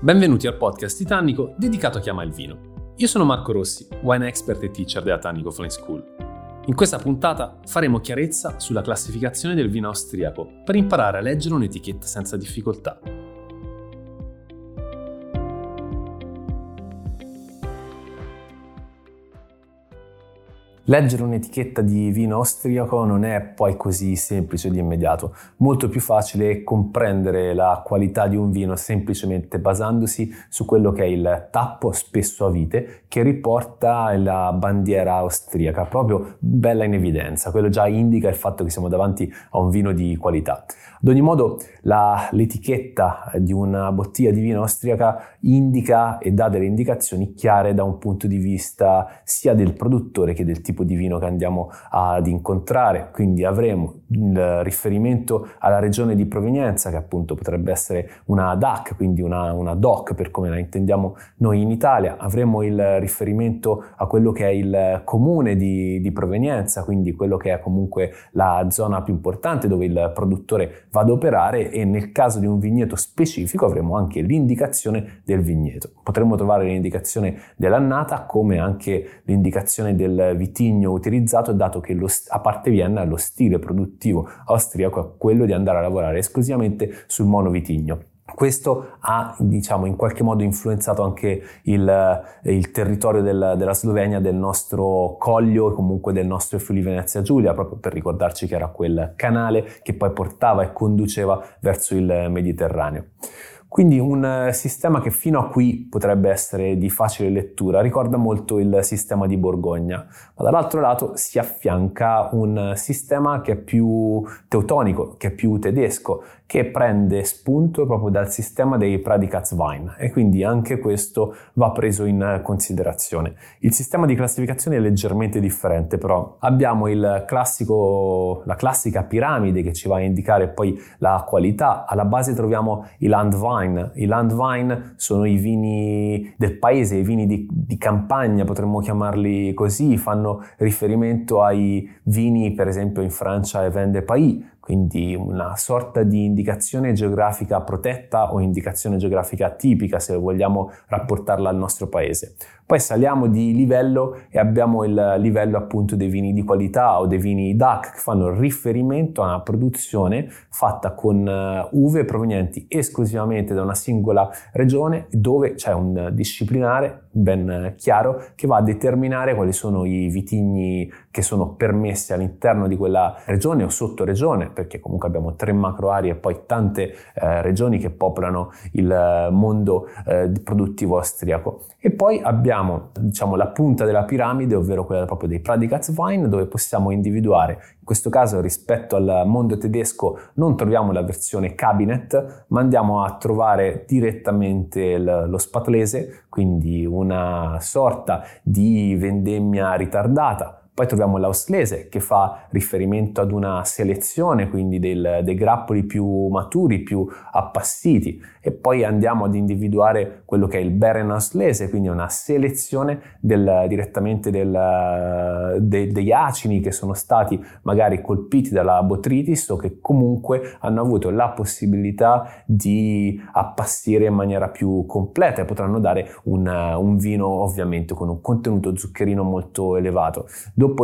Benvenuti al podcast Titanico dedicato a chi ama il vino. Io sono Marco Rossi, wine expert e teacher della Tannico Flying School. In questa puntata faremo chiarezza sulla classificazione del vino austriaco per imparare a leggere un'etichetta senza difficoltà. Leggere un'etichetta di vino austriaco non è poi così semplice di immediato. Molto più facile comprendere la qualità di un vino semplicemente basandosi su quello che è il tappo, spesso a vite, che riporta la bandiera austriaca, proprio bella in evidenza. Quello già indica il fatto che siamo davanti a un vino di qualità. Ad ogni modo, la, l'etichetta di una bottiglia di vino austriaca indica e dà delle indicazioni chiare da un punto di vista sia del produttore che del tipo di vino che andiamo ad incontrare. Quindi avremo il riferimento alla regione di provenienza, che appunto potrebbe essere una DAC, quindi una, una DOC per come la intendiamo noi in Italia. Avremo il riferimento a quello che è il comune di, di provenienza, quindi quello che è comunque la zona più importante dove il produttore va ad operare e nel caso di un vigneto specifico avremo anche l'indicazione del vigneto. Potremmo trovare l'indicazione dell'annata come anche l'indicazione del vitigno utilizzato dato che lo, a parte Vienna lo stile produttivo austriaco è quello di andare a lavorare esclusivamente sul monovitigno. Questo ha diciamo, in qualche modo influenzato anche il, il territorio del, della Slovenia, del nostro Coglio e comunque del nostro Friuli Venezia Giulia, proprio per ricordarci che era quel canale che poi portava e conduceva verso il Mediterraneo. Quindi un eh, sistema che fino a qui potrebbe essere di facile lettura ricorda molto il sistema di Borgogna, ma dall'altro lato si affianca un sistema che è più teutonico, che è più tedesco, che prende spunto proprio dal sistema dei Pradikatswein e quindi anche questo va preso in considerazione. Il sistema di classificazione è leggermente differente, però abbiamo classico, la classica piramide che ci va a indicare poi la qualità. Alla base troviamo i Landwein. I Landwein sono i vini del paese, i vini di, di campagna, potremmo chiamarli così, fanno riferimento ai vini per esempio in Francia e Vende Pays, quindi una sorta di indicazione geografica protetta o indicazione geografica tipica se vogliamo rapportarla al nostro paese. Poi saliamo di livello e abbiamo il livello appunto dei vini di qualità o dei vini DAC che fanno riferimento a una produzione fatta con eh, uve provenienti esclusivamente da una singola regione dove c'è un disciplinare ben chiaro che va a determinare quali sono i vitigni che sono permessi all'interno di quella regione o sottoregione, perché comunque abbiamo tre macro aree e poi tante eh, regioni che popolano il mondo eh, produttivo austriaco. E poi abbiamo diciamo, la punta della piramide, ovvero quella proprio dei Pradikatswein, dove possiamo individuare, in questo caso rispetto al mondo tedesco non troviamo la versione cabinet, ma andiamo a trovare direttamente lo spatlese, quindi una sorta di vendemmia ritardata poi troviamo l'auslese che fa riferimento ad una selezione, quindi del, dei grappoli più maturi, più appassiti. E poi andiamo ad individuare quello che è il Beren auslese, quindi una selezione del, direttamente del, de, degli acini che sono stati magari colpiti dalla botritis o che comunque hanno avuto la possibilità di appassire in maniera più completa e potranno dare un, un vino ovviamente con un contenuto zuccherino molto elevato.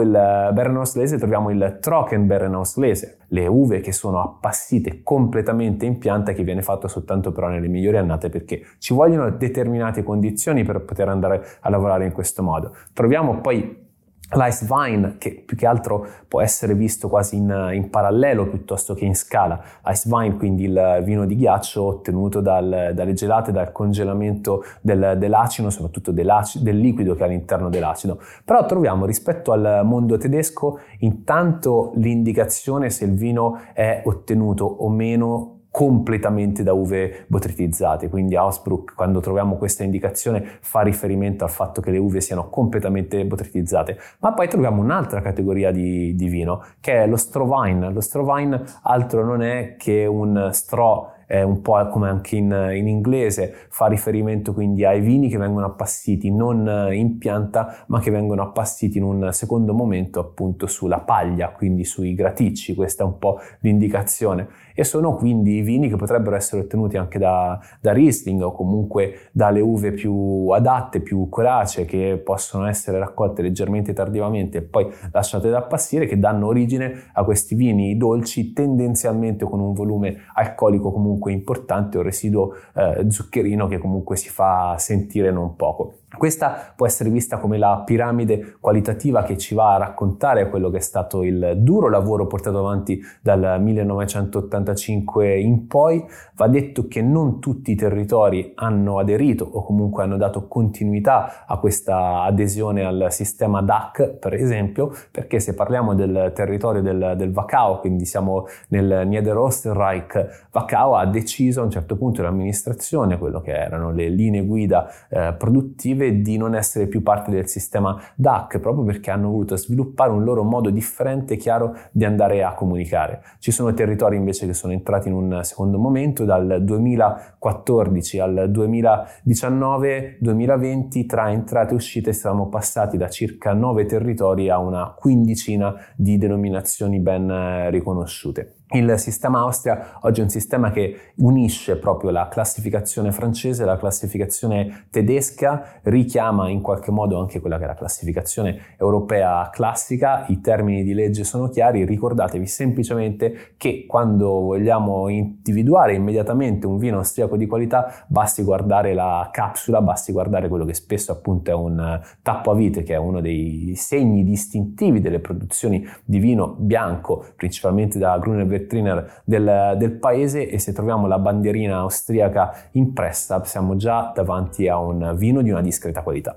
Il Berenauslese troviamo il Trocken Berenauslese, le uve che sono appassite completamente in pianta che viene fatto soltanto però nelle migliori annate perché ci vogliono determinate condizioni per poter andare a lavorare in questo modo. Troviamo poi L'ice Vine, che più che altro può essere visto quasi in, in, parallelo piuttosto che in scala. Ice Vine, quindi il vino di ghiaccio ottenuto dal, dalle gelate, dal congelamento del, dell'acido, soprattutto del liquido che è all'interno dell'acido. Però troviamo rispetto al mondo tedesco intanto l'indicazione se il vino è ottenuto o meno completamente da uve botritizzate, quindi Ausbruck quando troviamo questa indicazione fa riferimento al fatto che le uve siano completamente botritizzate, ma poi troviamo un'altra categoria di, di vino che è lo Strovine, lo Strovine altro non è che un straw eh, un po' come anche in, in, inglese, fa riferimento quindi ai vini che vengono appassiti non in pianta ma che vengono appassiti in un secondo momento appunto sulla paglia, quindi sui graticci, questa è un po' l'indicazione. E sono quindi vini che potrebbero essere ottenuti anche da, da Riesling o comunque dalle uve più adatte, più coracee che possono essere raccolte leggermente tardivamente e poi lasciate da appassire che danno origine a questi vini dolci tendenzialmente con un volume alcolico comunque importante o residuo eh, zuccherino che comunque si fa sentire non poco. Questa può essere vista come la piramide qualitativa che ci va a raccontare quello che è stato il duro lavoro portato avanti dal 1985 in poi. Va detto che non tutti i territori hanno aderito o comunque hanno dato continuità a questa adesione al sistema DAC, per esempio, perché se parliamo del territorio del, del Vacao, quindi siamo nel Niederösterreich, Vacao ha deciso a un certo punto l'amministrazione, quello che erano le linee guida eh, produttive, decisive di non essere più parte del sistema DAC proprio perché hanno voluto sviluppare un loro modo differente e chiaro di andare a comunicare. Ci sono territori invece che sono entrati in un secondo momento dal 2014 al 2019-2020 tra entrate e uscite siamo passati da circa 9 territori a una quindicina di denominazioni ben riconosciute. Il sistema Austria oggi è un sistema che unisce proprio la classificazione francese e la classificazione tedesca, richiama in qualche modo anche quella che è la classificazione europea classica, i termini di legge sono chiari, ricordatevi semplicemente che quando vogliamo individuare immediatamente un vino austriaco di qualità basti guardare la capsula, basti guardare quello che spesso appunto è un tappo a vite che è uno dei segni distintivi delle produzioni di vino bianco, principalmente da Gruner vetriner del, del paese e se troviamo la bandierina austriaca impressa siamo già davanti a un vino di una discreta qualità.